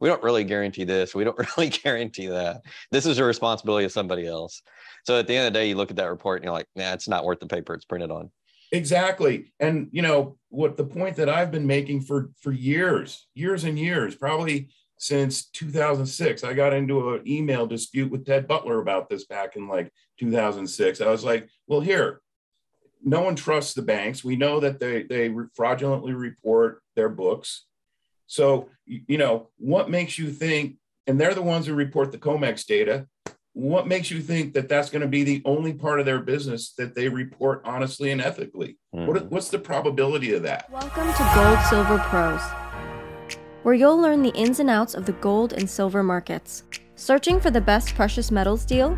we don't really guarantee this. We don't really guarantee that. This is a responsibility of somebody else. So at the end of the day, you look at that report and you're like, nah, it's not worth the paper it's printed on. Exactly. And you know, what the point that I've been making for for years, years and years, probably since 2006. I got into an email dispute with Ted Butler about this back in like 2006. I was like, well, here, no one trusts the banks. We know that they they fraudulently report their books. So, you know, what makes you think, and they're the ones who report the COMEX data, what makes you think that that's going to be the only part of their business that they report honestly and ethically? Mm-hmm. What, what's the probability of that? Welcome to Gold Silver Pros, where you'll learn the ins and outs of the gold and silver markets. Searching for the best precious metals deal?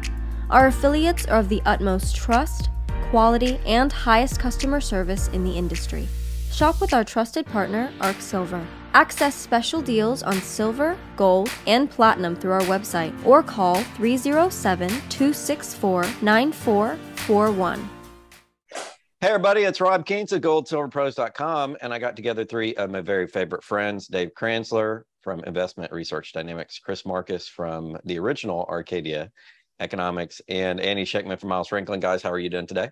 Our affiliates are of the utmost trust, quality, and highest customer service in the industry. Shop with our trusted partner, Arc Silver. Access special deals on silver, gold, and platinum through our website or call 307 264 9441. Hey, everybody, it's Rob Kientz at goldsilverpros.com. And I got together three of my very favorite friends Dave Kranzler from Investment Research Dynamics, Chris Marcus from the original Arcadia Economics, and Andy Schectman from Miles Franklin. Guys, how are you doing today?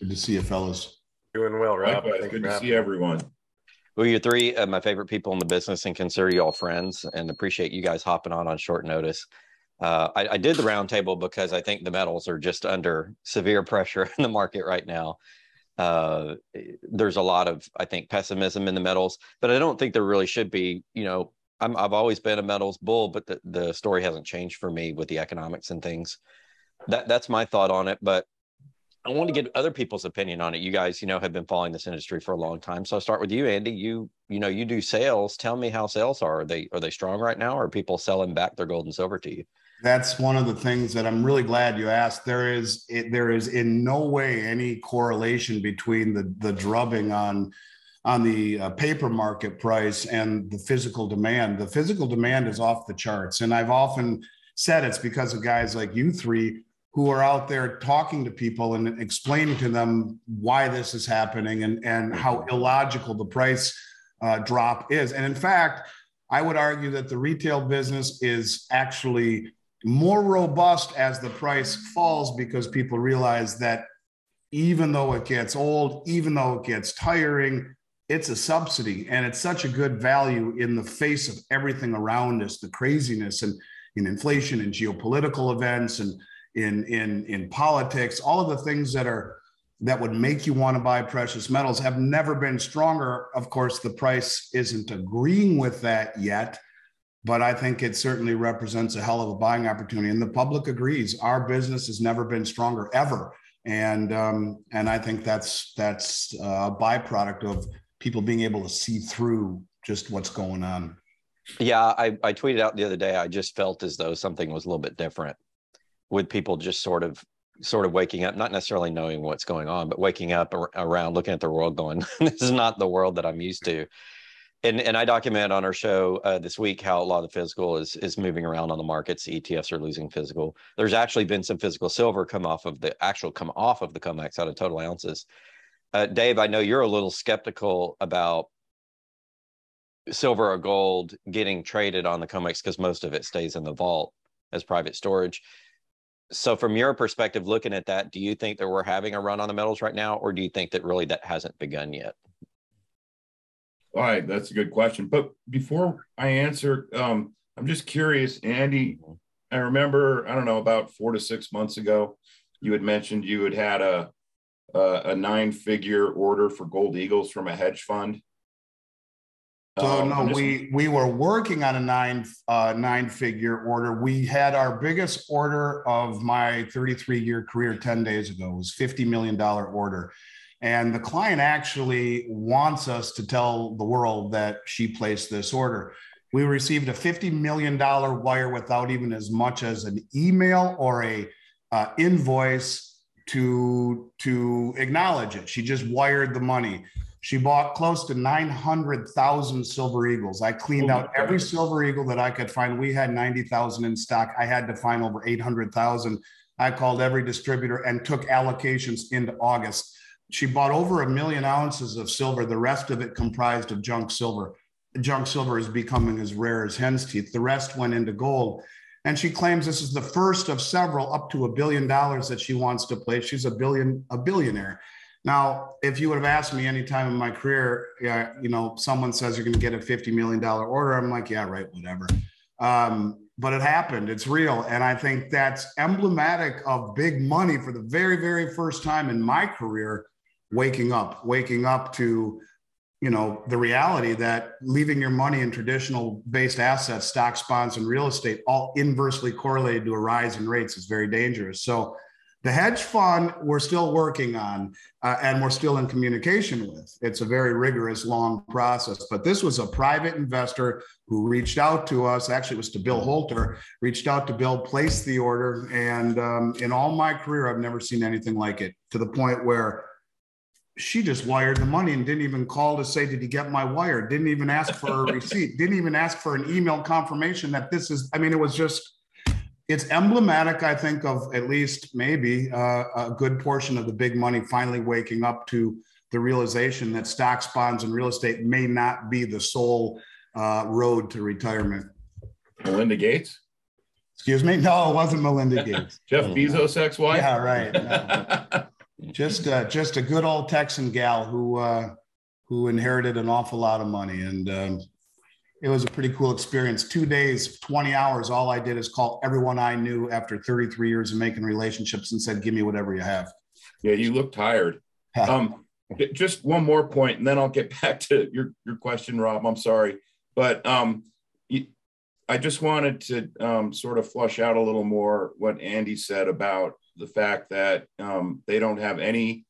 Good to see you, fellas. Doing well, Rob. Good to see everyone. Well, you're three of my favorite people in the business and consider you all friends and appreciate you guys hopping on on short notice. Uh, I, I, did the roundtable because I think the metals are just under severe pressure in the market right now. Uh, there's a lot of, I think, pessimism in the metals, but I don't think there really should be. You know, i have always been a metals bull, but the, the story hasn't changed for me with the economics and things. That that's my thought on it. But I want to get other people's opinion on it. You guys, you know, have been following this industry for a long time. So I'll start with you, Andy. You, you know, you do sales. Tell me how sales are. Are they are they strong right now? Or are people selling back their gold and silver to you? That's one of the things that I'm really glad you asked. There is it, there is in no way any correlation between the the drubbing on on the uh, paper market price and the physical demand. The physical demand is off the charts, and I've often said it's because of guys like you three who are out there talking to people and explaining to them why this is happening and, and how illogical the price uh, drop is. And in fact, I would argue that the retail business is actually more robust as the price falls because people realize that even though it gets old, even though it gets tiring, it's a subsidy and it's such a good value in the face of everything around us the craziness and in inflation and geopolitical events and in in in politics all of the things that are that would make you want to buy precious metals have never been stronger. Of course the price isn't agreeing with that yet but i think it certainly represents a hell of a buying opportunity and the public agrees. Our business has never been stronger ever. And um, and i think that's that's a byproduct of people being able to see through just what's going on. Yeah I, I tweeted out the other day i just felt as though something was a little bit different with people just sort of sort of waking up, not necessarily knowing what's going on, but waking up ar- around looking at the world going, this is not the world that I'm used to. And, and I document on our show uh, this week how a lot of the physical is is moving around on the markets. ETFs are losing physical. There's actually been some physical silver come off of the actual come off of the COMEX out of total ounces. Uh, Dave, I know you're a little skeptical about silver or gold getting traded on the COMEX because most of it stays in the vault as private storage so from your perspective looking at that do you think that we're having a run on the metals right now or do you think that really that hasn't begun yet all right that's a good question but before i answer um, i'm just curious andy mm-hmm. i remember i don't know about four to six months ago you had mentioned you had had a a, a nine figure order for gold eagles from a hedge fund so um, no, just, we we were working on a nine uh, nine figure order. We had our biggest order of my 33 year career 10 days ago. It was 50 million dollar order, and the client actually wants us to tell the world that she placed this order. We received a 50 million dollar wire without even as much as an email or a uh, invoice to to acknowledge it. She just wired the money. She bought close to 900,000 silver eagles. I cleaned oh out every silver eagle that I could find. We had 90,000 in stock. I had to find over 800,000. I called every distributor and took allocations into August. She bought over a million ounces of silver, the rest of it comprised of junk silver. junk silver is becoming as rare as hen's teeth. The rest went into gold. And she claims this is the first of several up to a billion dollars that she wants to place. She's a billion, a billionaire. Now, if you would have asked me any time in my career, yeah, you know, someone says you're going to get a $50 million order, I'm like, yeah, right, whatever. Um, but it happened. It's real. And I think that's emblematic of big money for the very, very first time in my career, waking up, waking up to you know the reality that leaving your money in traditional based assets stocks bonds and real estate all inversely correlated to a rise in rates is very dangerous so the hedge fund we're still working on uh, and we're still in communication with. It's a very rigorous long process but this was a private investor who reached out to us. Actually it was to bill holter reached out to bill place the order and um, in all my career i've never seen anything like it to the point where she just wired the money and didn't even call to say, Did you get my wire? Didn't even ask for a receipt, didn't even ask for an email confirmation that this is, I mean, it was just, it's emblematic, I think, of at least maybe uh, a good portion of the big money finally waking up to the realization that stocks, bonds, and real estate may not be the sole uh, road to retirement. Melinda Gates? Excuse me? No, it wasn't Melinda Gates. Jeff Bezos' ex-wife? Yeah, right. No just uh, just a good old Texan gal who uh, who inherited an awful lot of money, and um, it was a pretty cool experience. Two days, twenty hours. All I did is call everyone I knew after thirty three years of making relationships and said, "Give me whatever you have." Yeah, you look tired. um, just one more point, and then I'll get back to your your question, Rob. I'm sorry, but um, I just wanted to um, sort of flush out a little more what Andy said about the fact that um, they don't have any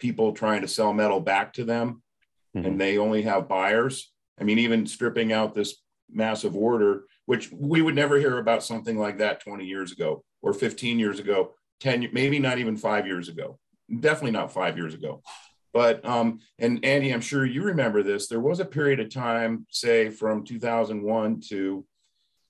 people trying to sell metal back to them mm-hmm. and they only have buyers. I mean, even stripping out this massive order, which we would never hear about something like that 20 years ago or 15 years ago, 10, maybe not even five years ago, definitely not five years ago. But, um, and Andy, I'm sure you remember this. There was a period of time, say from 2001 to,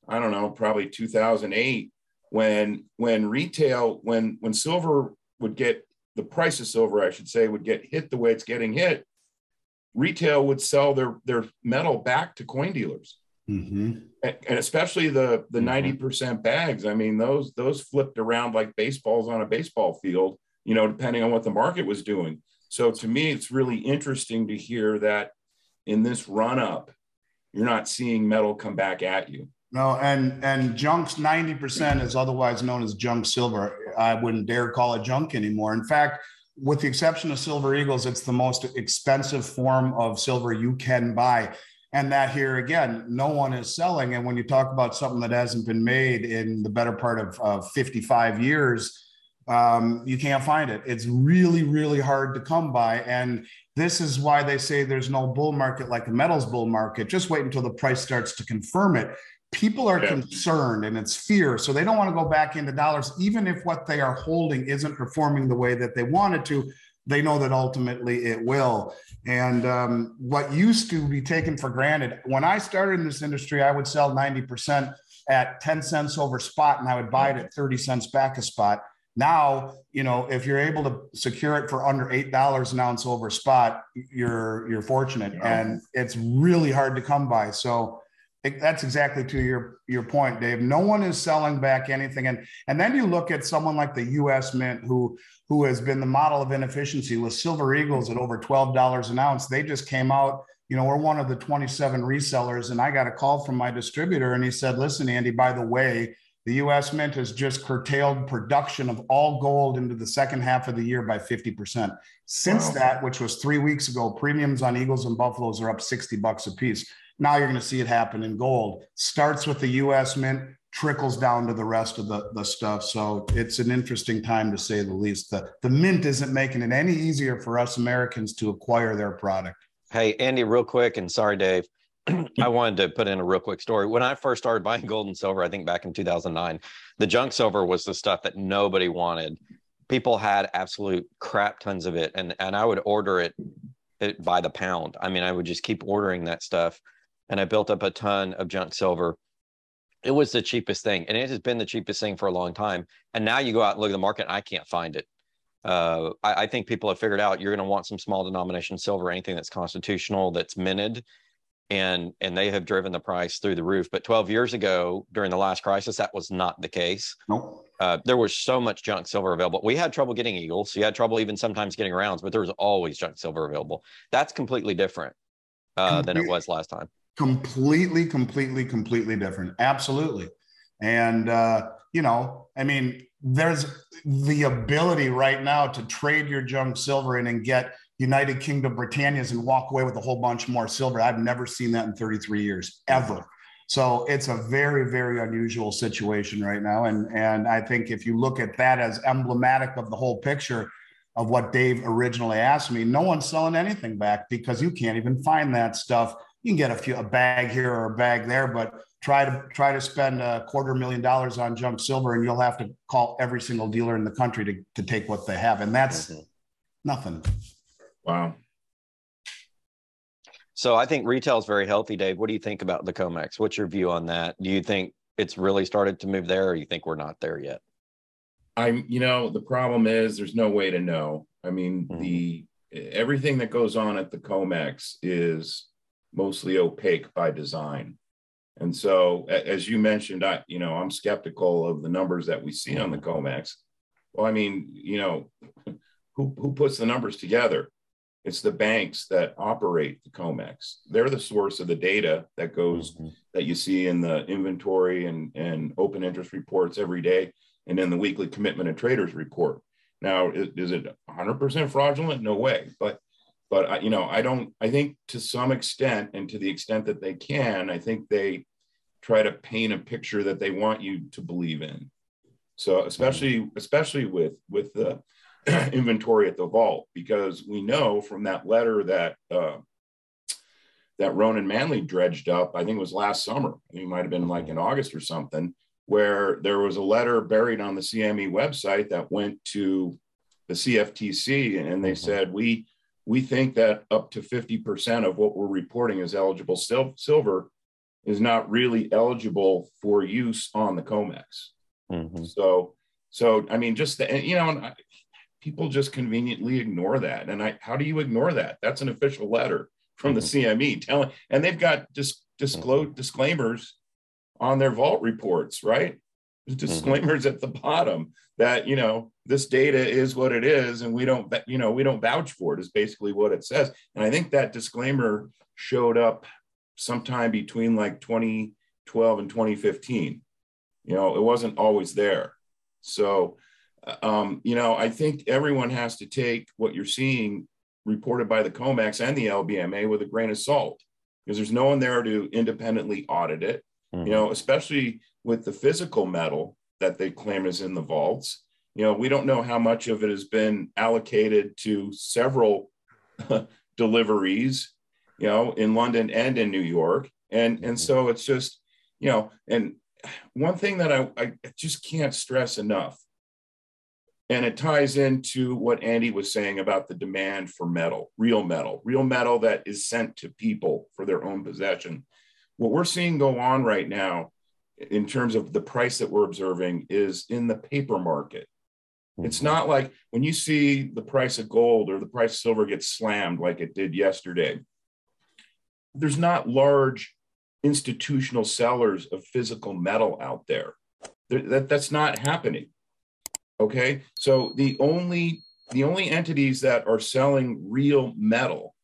I don't know, probably 2008, when when retail when when silver would get the price of silver i should say would get hit the way it's getting hit retail would sell their their metal back to coin dealers mm-hmm. and, and, especially the the mm-hmm. 90% bags i mean those those flipped around like baseballs on a baseball field you know depending on what the market was doing so to me it's really interesting to hear that in this run up you're not seeing metal come back at you no, and and junk's 90% is otherwise known as junk silver. I wouldn't dare call it junk anymore. In fact, with the exception of silver eagles, it's the most expensive form of silver you can buy. And that here again, no one is selling. And when you talk about something that hasn't been made in the better part of, of 55 years, um, you can't find it. It's really, really hard to come by. And this is why they say there's no bull market like a metals bull market. Just wait until the price starts to confirm it people are yeah. concerned and it's fear so they don't want to go back into dollars even if what they are holding isn't performing the way that they wanted to they know that ultimately it will and um, what used to be taken for granted when i started in this industry i would sell 90% at 10 cents over spot and i would buy it at 30 cents back a spot now you know if you're able to secure it for under eight dollars an ounce over spot you're you're fortunate yeah. and it's really hard to come by so that's exactly to your your point, Dave. No one is selling back anything, and and then you look at someone like the U.S. Mint, who who has been the model of inefficiency with Silver Eagles at over twelve dollars an ounce. They just came out. You know, we're one of the twenty-seven resellers, and I got a call from my distributor, and he said, "Listen, Andy, by the way." The US Mint has just curtailed production of all gold into the second half of the year by 50%. Since wow. that, which was three weeks ago, premiums on Eagles and Buffaloes are up 60 bucks a piece. Now you're going to see it happen in gold. Starts with the US Mint, trickles down to the rest of the, the stuff. So it's an interesting time to say the least. The, the mint isn't making it any easier for us Americans to acquire their product. Hey, Andy, real quick, and sorry, Dave. I wanted to put in a real quick story. When I first started buying gold and silver, I think back in 2009, the junk silver was the stuff that nobody wanted. People had absolute crap tons of it, and and I would order it, it by the pound. I mean, I would just keep ordering that stuff and I built up a ton of junk silver. It was the cheapest thing, and it has been the cheapest thing for a long time. And now you go out and look at the market, and I can't find it. Uh, I, I, think people have figured out you're going to want some small denomination silver, anything that's constitutional, that's minted. and and they have driven the price through the roof. But 12 years ago, during the last crisis, that was not the case. Nope. Uh, there was so much junk silver available. We had trouble getting eagles. You had trouble even sometimes getting rounds, but there was always junk silver available. That's completely different uh, than it was last time. Completely, completely, completely different. Absolutely. And, uh, you know, I mean, there's the ability right now to trade your junk silver in and get United Kingdom Britannias and walk away with a whole bunch more silver. I've never seen that in 33 years, ever. So it's a very, very unusual situation right now. And, and I think if you look at that as emblematic of the whole picture of what Dave originally asked me, no one's selling anything back because you can't even find that stuff. You can get a few a bag here or a bag there, but try to try to spend a quarter million dollars on junk silver and you'll have to call every single dealer in the country to, to take what they have. And that's mm-hmm. nothing. Wow. So I think retail is very healthy, Dave. What do you think about the COMEX? What's your view on that? Do you think it's really started to move there, or you think we're not there yet? I'm, you know, the problem is there's no way to know. I mean, mm-hmm. the everything that goes on at the COMEX is mostly opaque by design. And so, as you mentioned, I, you know, I'm skeptical of the numbers that we see on the. COMEX. Well, I mean, you know, who who puts the numbers together? It's the banks that operate the COMEX. They're the source of the data that goes mm-hmm. that you see in the inventory and, and open interest reports every day, and in the weekly commitment of traders report. Now, is, is it 100% fraudulent? No way. But but I, you know, I don't. I think to some extent, and to the extent that they can, I think they try to paint a picture that they want you to believe in. So especially especially with with the inventory at the vault because we know from that letter that uh, that Ronan Manly dredged up. I think it was last summer. I think it might have been like in August or something, where there was a letter buried on the CME website that went to the CFTC, and they mm-hmm. said we we think that up to 50% of what we're reporting as eligible sil- silver is not really eligible for use on the COMEX. Mm-hmm. So, so I mean, just the, you know, people just conveniently ignore that. And I, how do you ignore that? That's an official letter from the mm-hmm. CME telling, and they've got dis, disclose mm-hmm. disclaimers on their vault reports, right? Mm-hmm. disclaimers mm-hmm. at the bottom that you know this data is what it is, and we don't, you know, we don't vouch for it. Is basically what it says. And I think that disclaimer showed up sometime between like 2012 and 2015. You know, it wasn't always there. So um, you know, I think everyone has to take what you're seeing reported by the COMEX and the LBMA with a grain of salt because there's no one there to independently audit it. Mm-hmm. You know, especially with the physical metal that they claim is in the vaults. You know, we don't know how much of it has been allocated to several deliveries, you know, in London and in New York. And, and mm-hmm. so it's just, you know, and one thing that I, I just can't stress enough and it ties into what Andy was saying about the demand for metal, real metal, real metal that is sent to people for their own possession. What we're seeing go on right now, in terms of the price that we're observing, is in the paper market. It's mm-hmm. not like when you see the price of gold or the price of silver get slammed like it did yesterday. There's not large institutional sellers of physical metal out there. That, that's not happening. Okay, so the only the only entities that are selling real metal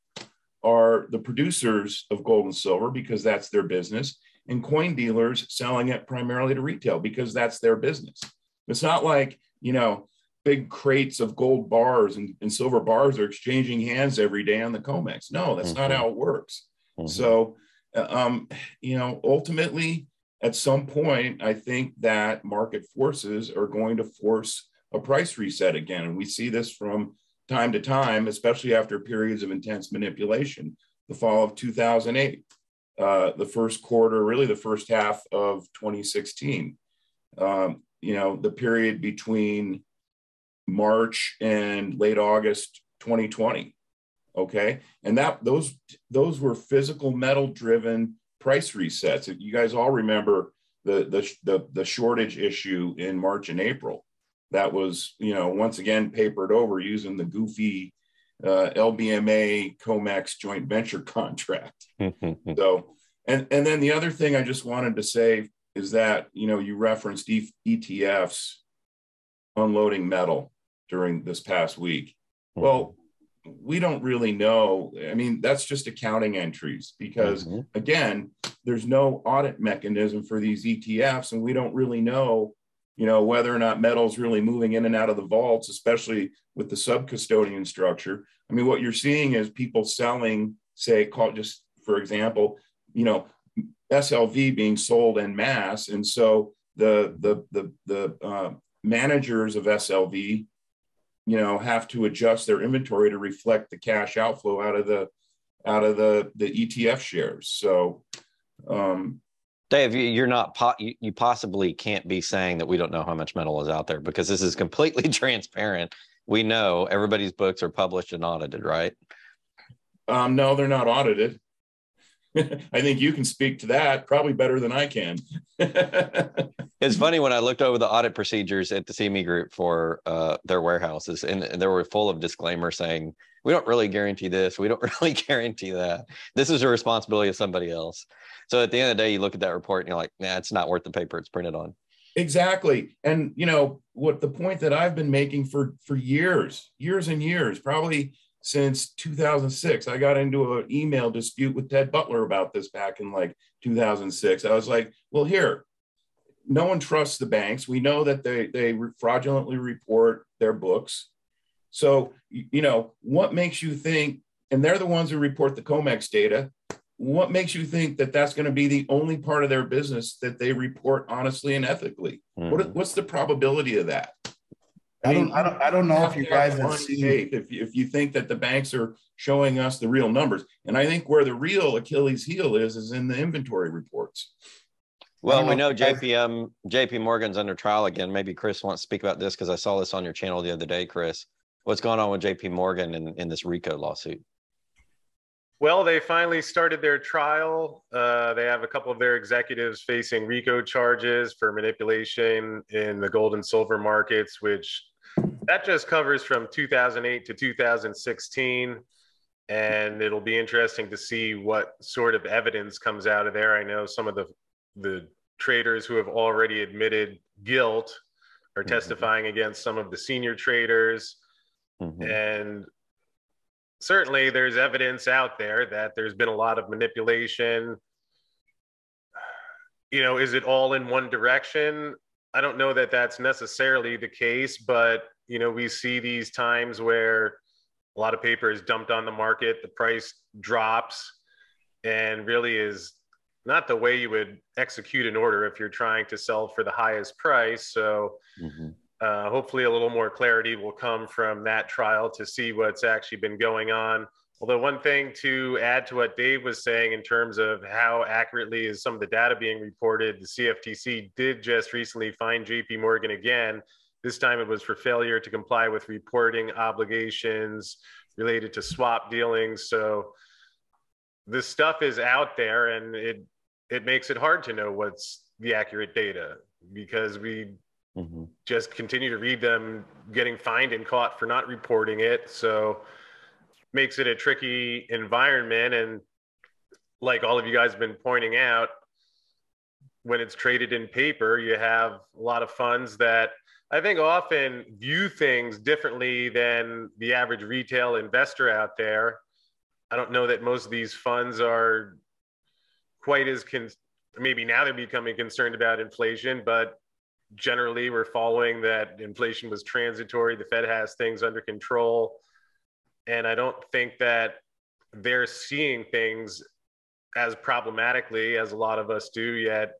are the producers of gold and silver because that's their business, and coin dealers selling it primarily to retail because that's their business. It's not like you know big crates of gold bars and, and silver bars are exchanging hands every day on the COMEX. No, that's mm-hmm. not how it works. Mm-hmm. So, uh, um, you know, ultimately, at some point, I think that market forces are going to force a price reset again. And we see this from time to time, especially after periods of intense manipulation. The fall of 2008, uh, the first quarter, really the first half of 2016. Um, you know, the period between March and late August 2020. Okay, and that those those were physical metal driven price resets. You guys all remember the, the, the, the shortage issue in March and April. That was, you know, once again papered over using the goofy uh, LBMA COMEX joint venture contract. so, and and then the other thing I just wanted to say is that you know you referenced e- ETFs unloading metal during this past week. Well, we don't really know. I mean, that's just accounting entries because, mm-hmm. again, there's no audit mechanism for these ETFs, and we don't really know, you know, whether or not metal's really moving in and out of the vaults, especially with the sub custodian structure. I mean, what you're seeing is people selling, say, call just for example, you know, SLV being sold en masse, and so the the the the uh, managers of SLV you know have to adjust their inventory to reflect the cash outflow out of the out of the the ETF shares. So, um, Dave, you're not po- you possibly can't be saying that we don't know how much metal is out there because this is completely transparent. We know everybody's books are published and audited, right? Um, no, they're not audited. I think you can speak to that probably better than I can. it's funny when I looked over the audit procedures at the CME Group for uh, their warehouses, and, and they were full of disclaimers saying, "We don't really guarantee this. We don't really guarantee that. This is a responsibility of somebody else." So at the end of the day, you look at that report and you're like, "Nah, it's not worth the paper it's printed on." Exactly, and you know what the point that I've been making for for years, years and years, probably since 2006. I got into an email dispute with Ted Butler about this back in like 2006. I was like, well, here, no one trusts the banks. We know that they, they fraudulently report their books. So, you know, what makes you think, and they're the ones who report the COMEX data, what makes you think that that's going to be the only part of their business that they report honestly and ethically? Mm-hmm. What, what's the probability of that? I, mean, I don't, I don't know if you guys have seen if you, if you think that the banks are showing us the real numbers, and I think where the real Achilles heel is is in the inventory reports. Well, we know JPM JP Morgan's under trial again. Maybe Chris wants to speak about this because I saw this on your channel the other day, Chris. What's going on with JP Morgan in, in this RICO lawsuit? Well, they finally started their trial. Uh, they have a couple of their executives facing RICO charges for manipulation in the gold and silver markets, which that just covers from 2008 to 2016 and it'll be interesting to see what sort of evidence comes out of there i know some of the the traders who have already admitted guilt are mm-hmm. testifying against some of the senior traders mm-hmm. and certainly there's evidence out there that there's been a lot of manipulation you know is it all in one direction i don't know that that's necessarily the case but you know, we see these times where a lot of paper is dumped on the market, the price drops, and really is not the way you would execute an order if you're trying to sell for the highest price. So, mm-hmm. Uh, hopefully, a little more clarity will come from that trial to see what's actually been going on. Although, one thing to add to what Dave was saying in terms of how accurately is some of the data being reported, the CFTC did just recently fined JP Morgan again this time it was for failure to comply with reporting obligations related to swap dealings. So this stuff is out there and it it makes it hard to know what's the accurate data because we mm-hmm. just continue to read them getting fined and caught for not reporting it. So makes it a tricky environment and like all of you guys have been pointing out when it's traded in paper you have a lot of funds that I think often view things differently than the average retail investor out there. I don't know that most of these funds are quite as con- maybe now they're becoming concerned about inflation, but generally we're following that inflation was transitory. The Fed has things under control. And I don't think that they're seeing things as problematically as a lot of us do yet.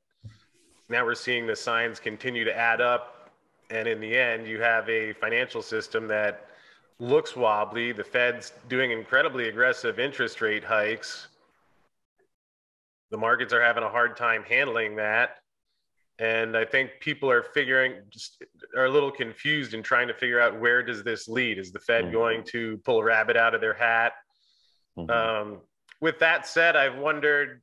Now we're seeing the signs continue to add up and in the end, you have a financial system that looks wobbly. The Fed's doing incredibly aggressive interest rate hikes. The markets are having a hard time handling that. And I think people are figuring, just are a little confused in trying to figure out where does this lead? Is the Fed mm-hmm. going to pull a rabbit out of their hat? Mm-hmm. Um, with that said, I've wondered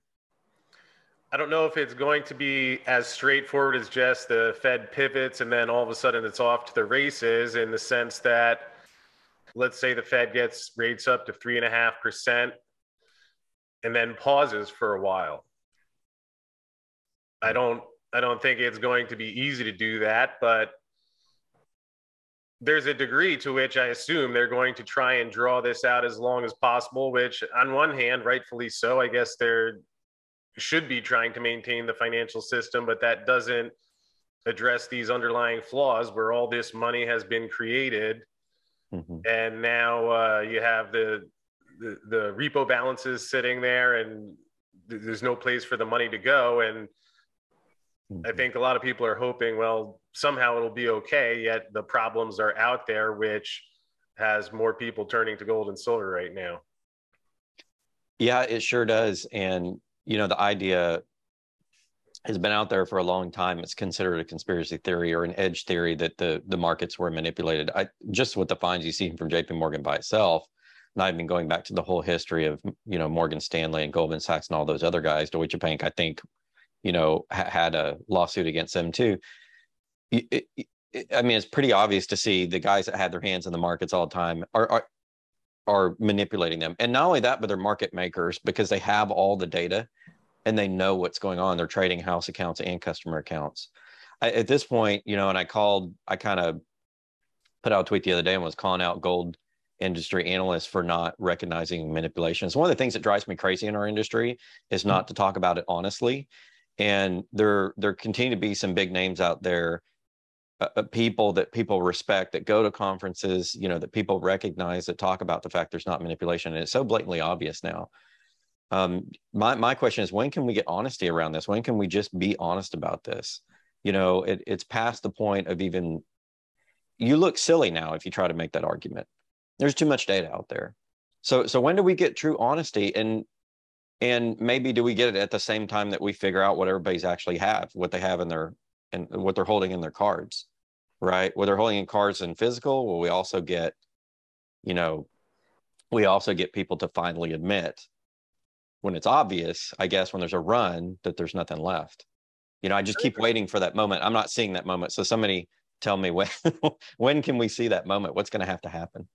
I don't know if it's going to be as straightforward as just the Fed pivots and then all of a sudden it's off to the races in the sense that let's say the Fed gets rates up to three and a half percent and then pauses for a while. I don't I don't think it's going to be easy to do that, but there's a degree to which I assume they're going to try and draw this out as long as possible, which on one hand, rightfully so, I guess they're should be trying to maintain the financial system, but that doesn't address these underlying flaws where all this money has been created. Mm-hmm. And now uh, you have the, the, the repo balances sitting there and th- there's no place for the money to go. And. Mm-hmm. I think a lot of people are hoping, well, somehow it'll be okay. Yet the problems are out there, which has more people turning to gold and silver right now. Yeah, it sure does. And, you know, the idea has been out there for a long time. It's considered a conspiracy theory or an edge theory that the the markets were manipulated. I just with the fines you see from J.P. Morgan by itself, not even going back to the whole history of you know Morgan Stanley and Goldman Sachs and all those other guys. Deutsche Bank, I think, you know, ha- had a lawsuit against them too. It, it, I mean, it's pretty obvious to see the guys that had their hands in the markets all the time are, are are manipulating them, and not only that, but they're market makers because they have all the data and they know what's going on. They're trading house accounts and customer accounts. I, at this point, you know, and I called, I kind of put out a tweet the other day and was calling out gold industry analysts for not recognizing manipulation. It's one of the things that drives me crazy in our industry is not to talk about it honestly. And there, there continue to be some big names out there, uh, uh people that people respect that go to conferences, you know, that people recognize that talk about the fact there's not manipulation. And it's so blatantly obvious now. Um, my my question is when can we get honesty around this? When can we just be honest about this? You know it, it's past the point of even you look silly now if you try to make that argument. There's too much data out there. So so when do we get true honesty? And and maybe do we get it at the same time that we figure out what everybody's actually have what they have in their and what they're holding in their cards right what they're holding in cards and physical will we also get you know we also get people to finally admit when it's obvious, I guess when there's a run that there's nothing left. You know, I just keep waiting for that moment. I'm not seeing that moment. So somebody tell me when when can we see that moment? What's going to have to happen?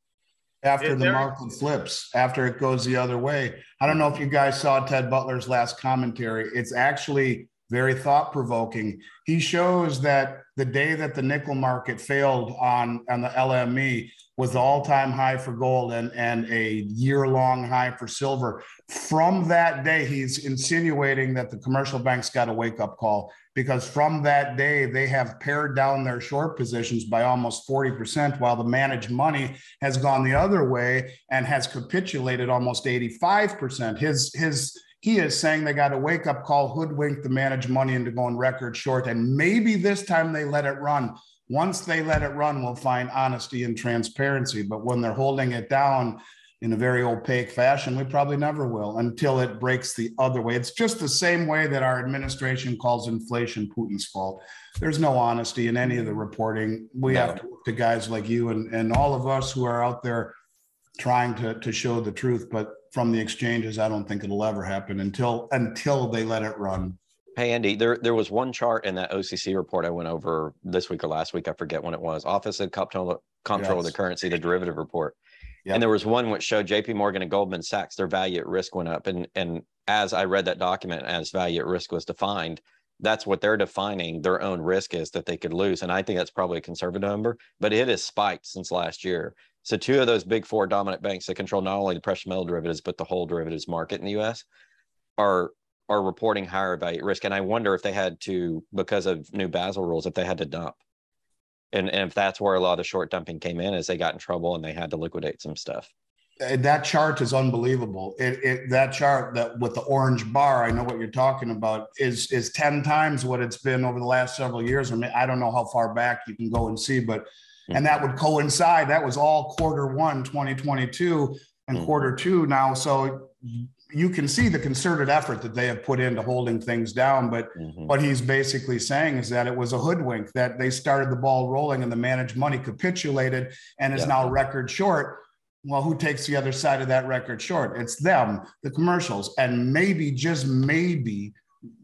After the market flips, after it goes the other way. I don't know if you guys saw Ted Butler's last commentary. It's actually very thought provoking. He shows that the day that the nickel market failed on, on the LME was the all time high for gold and, and a year long high for silver. From that day, he's insinuating that the commercial banks got a wake up call because from that day, they have pared down their short positions by almost 40%, while the managed money has gone the other way and has capitulated almost 85%. His, his, he is saying they got a wake up call, hoodwink the managed money into going record short. And maybe this time they let it run. Once they let it run, we'll find honesty and transparency. But when they're holding it down in a very opaque fashion, we probably never will until it breaks the other way. It's just the same way that our administration calls inflation Putin's fault. There's no honesty in any of the reporting. We no. have to look to guys like you and, and all of us who are out there trying to, to show the truth. But from the exchanges, I don't think it'll ever happen until until they let it run. Hey Andy, there there was one chart in that OCC report I went over this week or last week. I forget when it was. Office of Comptroller, Comptroller yes. of the Currency, the derivative report. Yep. And there was one which showed J.P. Morgan and Goldman Sachs their value at risk went up. And and as I read that document, as value at risk was defined, that's what they're defining their own risk is that they could lose. And I think that's probably a conservative number, but it has spiked since last year. So two of those big four dominant banks that control not only the precious metal derivatives but the whole derivatives market in the U.S. are are reporting higher value at risk. And I wonder if they had to because of new Basel rules, if they had to dump, and, and if that's where a lot of the short dumping came in, is they got in trouble and they had to liquidate some stuff. That chart is unbelievable. It, it that chart that with the orange bar, I know what you're talking about, is is ten times what it's been over the last several years. I mean, I don't know how far back you can go and see, but and that would coincide. That was all quarter one, 2022, and mm-hmm. quarter two now. So you can see the concerted effort that they have put into holding things down. But mm-hmm. what he's basically saying is that it was a hoodwink, that they started the ball rolling and the managed money capitulated and is yeah. now record short. Well, who takes the other side of that record short? It's them, the commercials. And maybe, just maybe,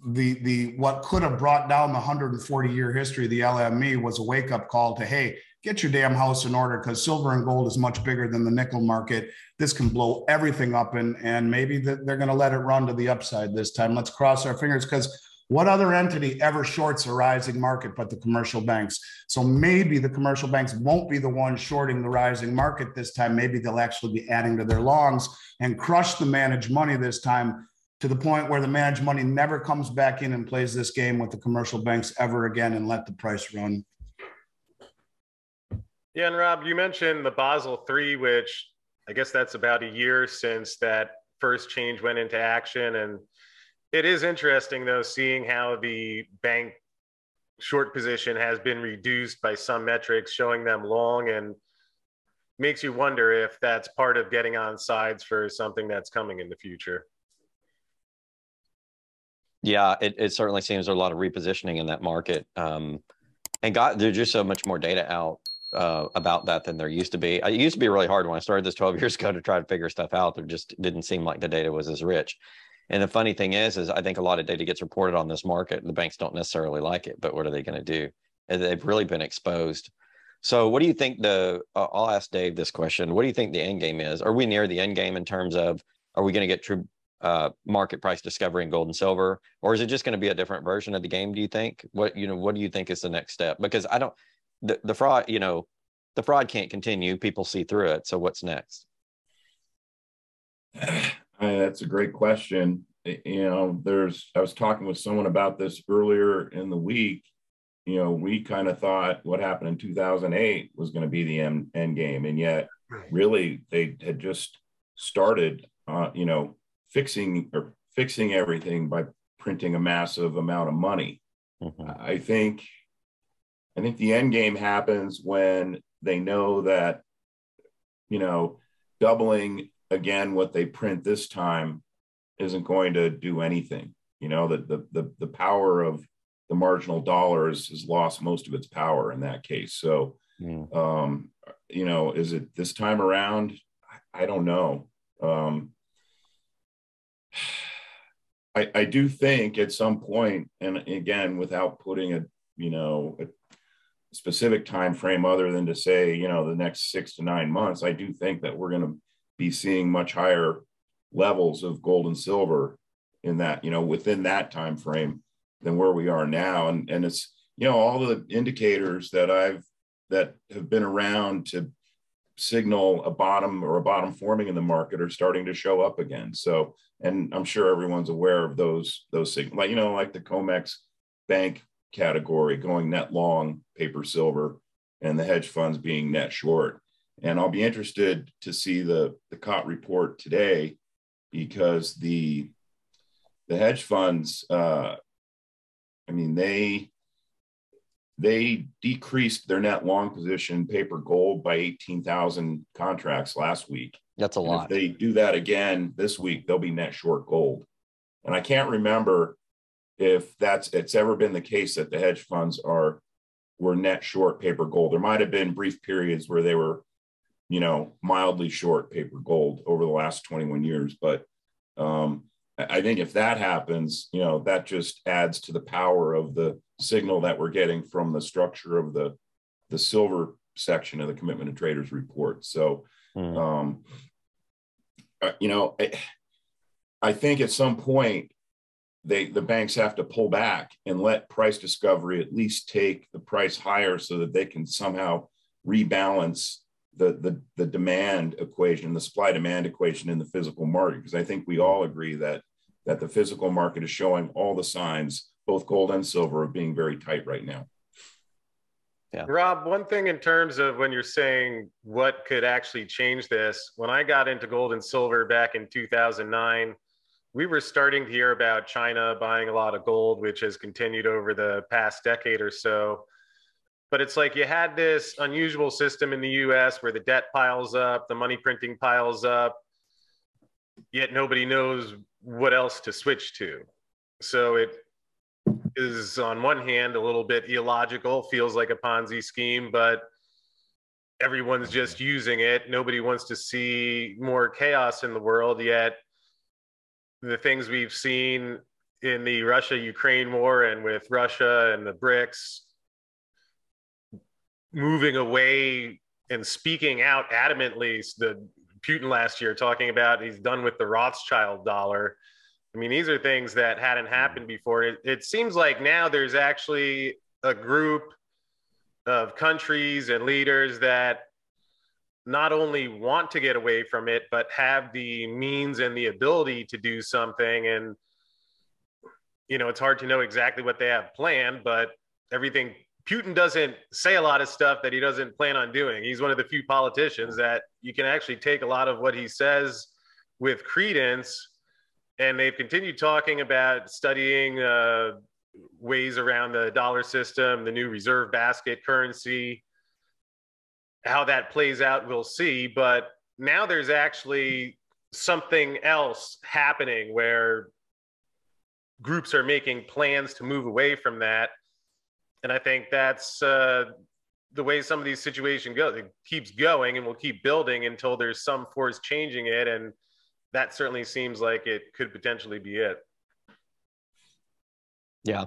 the the what could have brought down the 140 year history of the LME was a wake up call to hey get your damn house in order because silver and gold is much bigger than the nickel market. This can blow everything up, and and maybe they're going to let it run to the upside this time. Let's cross our fingers because what other entity ever shorts a rising market but the commercial banks? So maybe the commercial banks won't be the ones shorting the rising market this time. Maybe they'll actually be adding to their longs and crush the managed money this time to the point where the managed money never comes back in and plays this game with the commercial banks ever again and let the price run. Yeah, and Rob, you mentioned the Basel III, which I guess that's about a year since that first change went into action. And it is interesting, though, seeing how the bank short position has been reduced by some metrics, showing them long, and makes you wonder if that's part of getting on sides for something that's coming in the future. Yeah, it, it certainly seems there's a lot of repositioning in that market. Um, and got there's just so much more data out uh, about that than there used to be. It used to be really hard when I started this 12 years ago to try to figure stuff out. There just didn't seem like the data was as rich. And the funny thing is, is I think a lot of data gets reported on this market. The banks don't necessarily like it, but what are they going to do? They've really been exposed. So, what do you think the? Uh, I'll ask Dave this question. What do you think the end game is? Are we near the end game in terms of are we going to get true uh, market price discovery in gold and silver, or is it just going to be a different version of the game? Do you think? What you know? What do you think is the next step? Because I don't the, the fraud, you know, the fraud can't continue. People see through it. So what's next? That's a great question. You know, there's, I was talking with someone about this earlier in the week. You know, we kind of thought what happened in 2008 was going to be the end, end game. And yet, really, they had just started, uh, you know, fixing or fixing everything by printing a massive amount of money. Mm-hmm. I think I think the end game happens when they know that, you know, doubling again what they print this time isn't going to do anything. You know, that the, the the power of the marginal dollars has lost most of its power in that case. So, mm. um, you know, is it this time around? I, I don't know. Um, I, I do think at some point, and again, without putting a you know a specific time frame other than to say you know the next six to nine months i do think that we're going to be seeing much higher levels of gold and silver in that you know within that time frame than where we are now. And and it's you know all the indicators that i've that have been around to signal a bottom or a bottom forming in the market are starting to show up again. So and i'm sure everyone's aware of those those signals like you know like the comex bank category going net long paper silver and the hedge funds being net short. And I'll be interested to see the, the COT report today because the, the hedge funds, uh, I mean, they, they decreased their net long position paper gold by 18,000 contracts last week. That's a and lot. If they do that again this week, they'll be net short gold. And I can't remember if that's it's ever been the case that the hedge funds are were net short paper gold. There might have been brief periods where they were, you know, mildly short paper gold over the last 21 years. But um, I think if that happens, you know, that just adds to the power of the signal that we're getting from the structure of the the silver section of the commitment of traders report. So, mm. um, uh, you know, I, I think at some point they the banks have to pull back and let price discovery at least take the price higher so that they can somehow rebalance the the, the demand equation the supply demand equation in the physical market because i think we all agree that that the physical market is showing all the signs both gold and silver of being very tight right now yeah. Rob, one thing in terms of when you're saying what could actually change this, when I got into gold and silver back in 2009, we were starting to hear about China buying a lot of gold, which has continued over the past decade or so. But it's like you had this unusual system in the US where the debt piles up, the money printing piles up, yet nobody knows what else to switch to. So it is, on one hand, a little bit illogical, feels like a Ponzi scheme, but everyone's just using it. Nobody wants to see more chaos in the world, yet the things we've seen in the Russia Ukraine war and with Russia and the BRICS, moving away and speaking out adamantly. The Putin last year talking about he's done with the Rothschild dollar. I mean, these are things that hadn't happened before. It, it seems like now there's actually a group of countries and leaders that not only want to get away from it, but have the means and the ability to do something. And, you know, it's hard to know exactly what they have planned, but everything Putin doesn't say a lot of stuff that he doesn't plan on doing. He's one of the few politicians that you can actually take a lot of what he says with credence. And they've continued talking about studying uh, ways around the dollar system, the new reserve basket currency. How that plays out, we'll see. But now there's actually something else happening where groups are making plans to move away from that and I think that's uh, the way some of these situations go. It keeps going and will keep building until there's some force changing it, and that certainly seems like it could potentially be it. Yeah,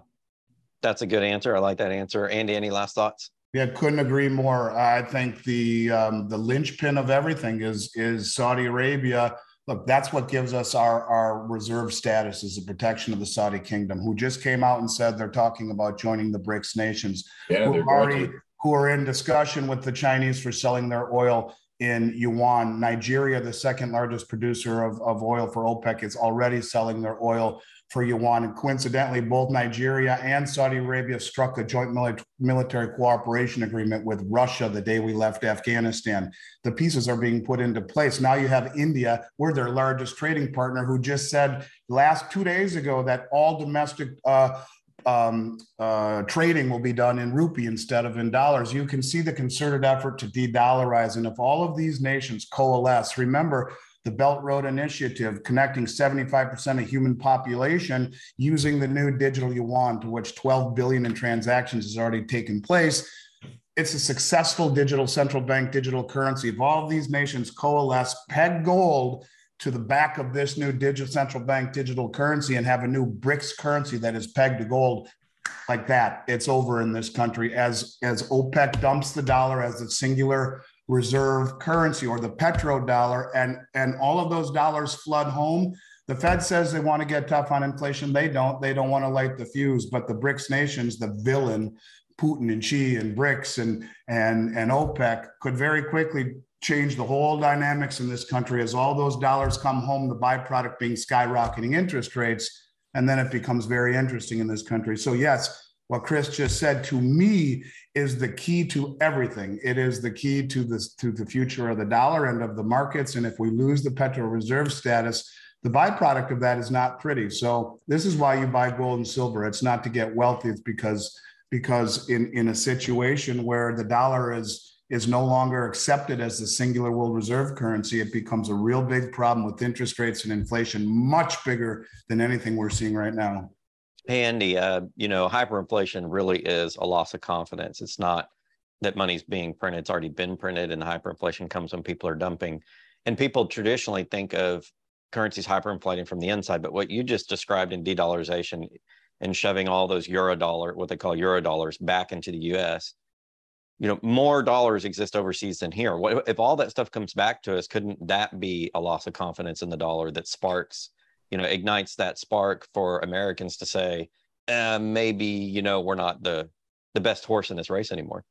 that's a good answer. I like that answer. Andy, any last thoughts? Yeah, couldn't agree more. I think the um, the linchpin of everything is is Saudi Arabia. Look, that's what gives us our, our reserve status is the protection of the Saudi kingdom, who just came out and said they're talking about joining the BRICS nations, yeah, who, already, who are in discussion with the Chinese for selling their oil in yuan. Nigeria, the second largest producer of, of oil for OPEC, is already selling their oil for yuan. And coincidentally, both Nigeria and Saudi Arabia struck a joint military cooperation agreement with Russia the day we left Afghanistan. The pieces are being put into place. Now you have India, we're their largest trading partner, who just said last two days ago that all domestic uh, um, uh, trading will be done in rupee instead of in dollars. You can see the concerted effort to de dollarize. And if all of these nations coalesce, remember, the Belt Road Initiative, connecting 75% of human population using the new digital yuan, to which 12 billion in transactions has already taken place. It's a successful digital central bank digital currency. If all of these nations coalesce, peg gold to the back of this new digital central bank digital currency and have a new BRICS currency that is pegged to gold like that, it's over in this country as as OPEC dumps the dollar as a singular reserve currency or the petrodollar and and all of those dollars flood home. The fed says they want to get tough on inflation. They don't. They don't want to light the fuse. But the brics nations the villain putin and xi and brics and and and opec could very quickly change the whole dynamics in this country as all those dollars come home the byproduct being skyrocketing interest rates and then it becomes very interesting in this country so yes what Chris just said to me is the key to everything. It is the key to this to the future of the dollar and of the markets. And if we lose the Petro Reserve status, the byproduct of that is not pretty. So this is why you buy gold and silver. It's not to get wealthy. It's because because in in a situation where the dollar is is no longer accepted as the singular world reserve currency, it becomes a real big problem with interest rates and inflation, much bigger than anything we're seeing right now. Hey, Andy, uh, you know, hyperinflation really is a loss of confidence. It's not that money's being printed, it's already been printed, and hyperinflation comes when people are dumping. And people traditionally think of currencies hyperinflating from the inside, but what you just described in de dollarization and shoving all those euro dollar, what they call euro dollars, back into the US, you know, more dollars exist overseas than here. What, if all that stuff comes back to us, couldn't that be a loss of confidence in the dollar that sparks you know ignites that spark for Americans to say, eh, maybe you know we're not the the best horse in this race anymore.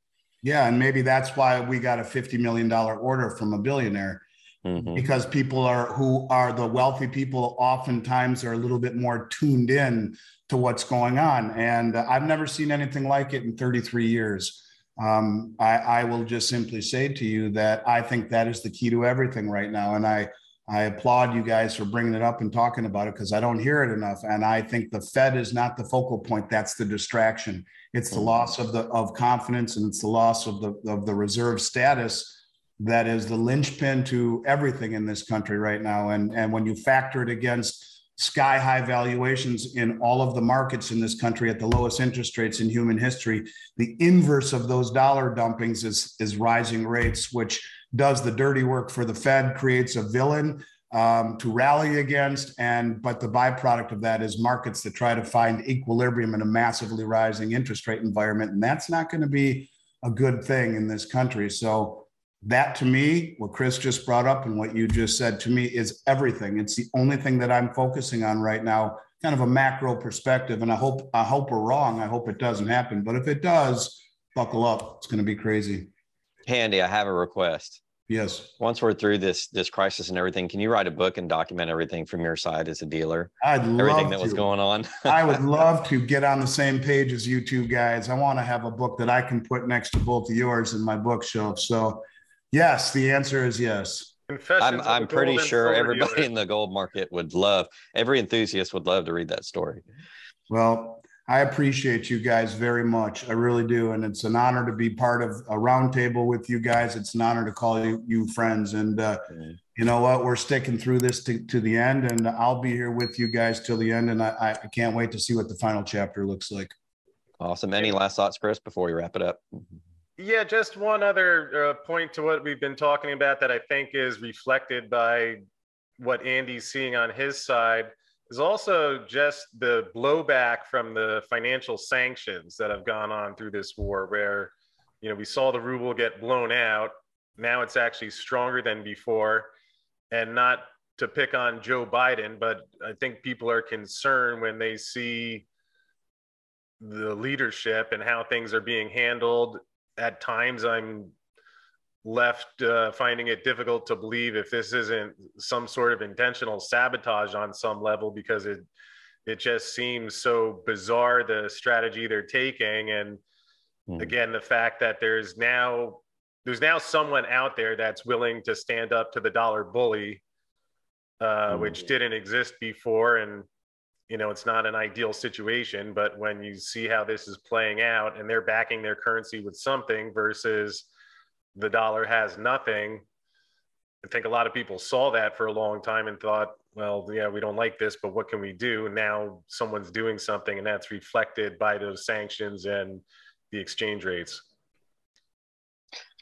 Yeah, and maybe that's why we got a fifty million dollar order from a billionaire. Mm-hmm. Because people are who are the wealthy people oftentimes are a little bit more tuned in to what's going on. And I've never seen anything like it in 33 years. Um, I, I will just simply say to you that I think that is the key to everything right now. And I I applaud you guys for bringing it up and talking about it because I don't hear it enough. And I think the Fed is not the focal point; that's the distraction. It's the loss of the of confidence and it's the loss of the of the reserve status that is the linchpin to everything in this country right now. And and when you factor it against sky high valuations in all of the markets in this country at the lowest interest rates in human history, the inverse of those dollar dumpings is is rising rates, which does the dirty work for the Fed, creates a villain um, to rally against. And but the byproduct of that is markets that try to find equilibrium in a massively rising interest rate environment, and that's not going to be a good thing in this country. So that to me, what Chris just brought up and what you just said to me is everything. It's the only thing that I'm focusing on right now, kind of a macro perspective. And I hope I hope we're wrong. I hope it doesn't happen. But if it does, buckle up. It's going to be crazy. Handy, I have a request. Yes. Once we're through this this crisis and everything, can you write a book and document everything from your side as a dealer? I'd everything that to. was going on. I would love to get on the same page as you two guys. I want to have a book that I can put next to both of yours in my bookshelf. So, yes, the answer is yes. Confessions I'm I'm pretty sure everybody Dealer. in the gold market would love every enthusiast would love to read that story. Well, I appreciate you guys very much. I really do. And it's an honor to be part of a roundtable with you guys. It's an honor to call you, you friends. And uh, Mm. you know what? We're sticking through this to, to the end, and I'll be here with you guys till the end. And I, I can't wait to see what the final chapter looks like. Awesome. Any last thoughts, Chris, before we wrap it up? Yeah, just one other uh, point to what we've been talking about that I think is reflected by what Andy's seeing on his side is also just the blowback from the financial sanctions that have gone on through this war, where you know we saw the ruble get blown out. Now it's actually stronger than before, and not to pick on Joe Biden, but I think people are concerned when they see the leadership and how things are being handled at times I'm left uh, finding it difficult to believe if this isn't some sort of intentional sabotage on some level because it it just seems so bizarre the strategy they're taking and Hmm. again the fact that there's now there's now someone out there that's willing to stand up to the dollar bully uh, Hmm. which didn't exist before and you know it's not an ideal situation but when you see how this is playing out and they're backing their currency with something versus the dollar has nothing i think a lot of people saw that for a long time and thought well yeah we don't like this but what can we do now someone's doing something and that's reflected by those sanctions and the exchange rates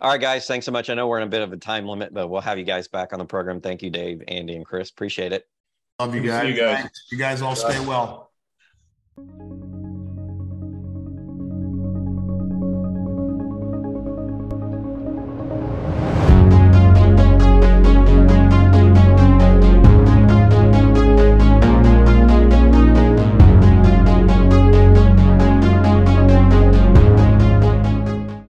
All right, guys. Thanks so much. I know we're in a bit of a time limit, but we'll have you guys back on the program. Thank you, Dave, Andy, and Chris. Appreciate it. Love you guys. you guys. You guys all stay well.